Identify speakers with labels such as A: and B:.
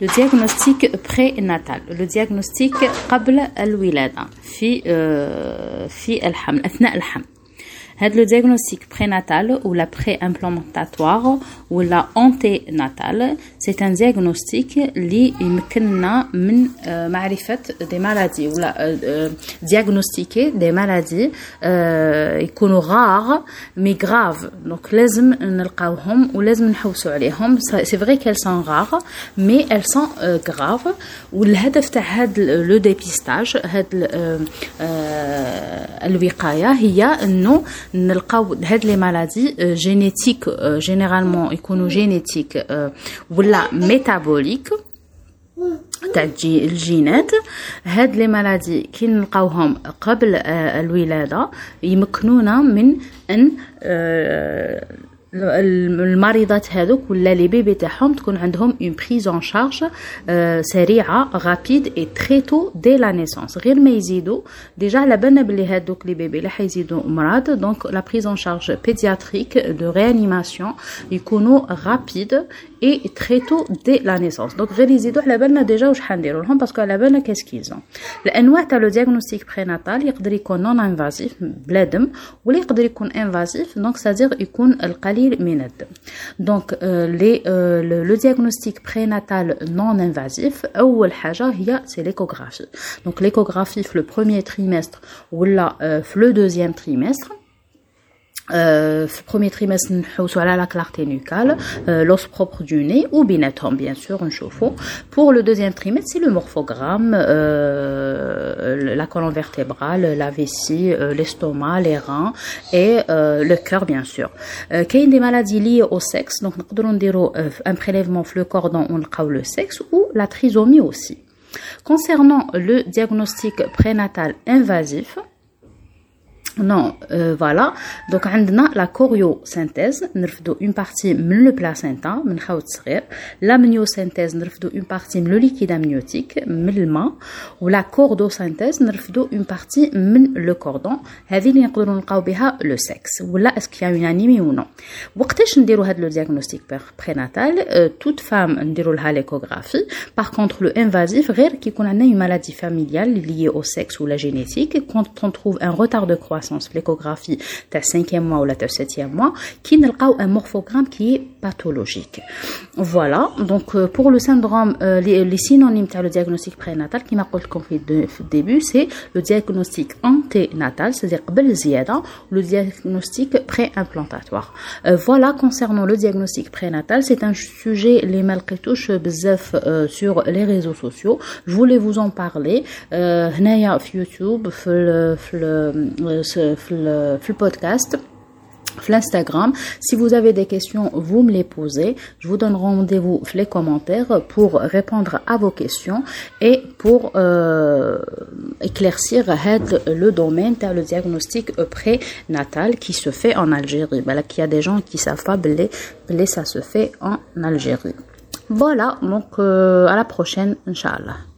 A: لو دياغنوستيك prénatal, le لو دياغنوستيك قبل الولاده في في الحمل اثناء الحمل le diagnostic prénatal ou la préimplantatoire ou la anténatale, c'est un diagnostic qui يمكننا من معرفة des maladies ou la diagnostiquer des maladies يكونوا rares mais graves. Donc لازم نلقاوهم ولازم نحوسوا عليهم. C'est vrai qu'elles sont rares mais elles sont graves. والهدف تاع هذا le dépistage هاد الوقاية هي انه il نلقاو هاد لي مالادي جينيتيك جينيرالمون يكونوا جينيتيك ولا ميتابوليك تاع الجينات. هاد لي مالادي كي نلقاوهم قبل الولادة يمكنونا من أن المريضات هذوك ولا لي بيبي تاعهم تكون عندهم اون بريز اون شارج سريعة رابيد اي تري تو دي لا نيسونس غير ما يزيدوا ديجا على بالنا بلي هذوك لي بيبي اللي حيزيدوا مرض دونك لا بريز اون شارج بيدياتريك دو ريانيماسيون يكونوا رابيد اي تري تو دي لا نيسونس دونك غير يزيدوا على بالنا ديجا واش حنديروا لهم باسكو على بالنا كاس كيزون الأنواع تاع لو دياغنوستيك بريناتال يقدر يكون نون انفازيف بلا دم ولا يقدر يكون انفازيف دونك سادير يكون القليل Donc, euh, euh, le, le, diagnostic prénatal non invasif, c'est l'échographie. Donc, l'échographie, le premier trimestre ou là, euh, le deuxième trimestre. Euh, le premier trimestre, avons la clarté nucale, euh, l'os propre du nez ou binatom, bien sûr, un chauffe-eau. Pour le deuxième trimestre, c'est le morphogramme, euh, la colonne vertébrale, la vessie, l'estomac, les reins et le cœur, bien sûr. Euh, y a des maladies liées au sexe, donc pouvons dire un prélèvement le cordon, on le sexe ou la trisomie aussi. Concernant le diagnostic prénatal invasif, non, euh, voilà. Donc, on a la choréosynthèse, nous une partie de le placenta, la myosynthèse, nous une partie de le liquide amniotique, ou la cordosynthèse, nous une partie de le cordon. هذه اللي نقدروا نلقاو بها le sexe. ولا est-ce qu'il y a une anémie ou non. وقتاش نديروا هذا le diagnostic prénatal, euh, toute femme نديروا لها l'échographie. Par contre, le invasif, غير كي يكون عندنا une maladie familiale liée au sexe ou la génétique, quand on trouve un retard de croissance l'échographie de 5e mois ou la 7e mois, qui n'a un morphogramme qui est pathologique. Voilà, donc euh, pour le syndrome, euh, les, synonymes de le diagnostic prénatal, qui m'a dit au début, c'est le diagnostic anténatal, c'est-à-dire le diagnostic préimplantatoire. Euh, voilà, concernant le diagnostic prénatal, c'est un sujet, les malcrétouches, sur les réseaux sociaux. Je voulais vous en parler. Euh, Le podcast l'Instagram. Si vous avez des questions, vous me les posez. Je vous donne rendez-vous les commentaires pour répondre à vos questions et pour euh, éclaircir le domaine le diagnostic prénatal qui se fait en Algérie. Voilà, qu'il y a des gens qui savent pas, ça se fait en Algérie. Voilà, donc euh, à la prochaine, Inch'Allah.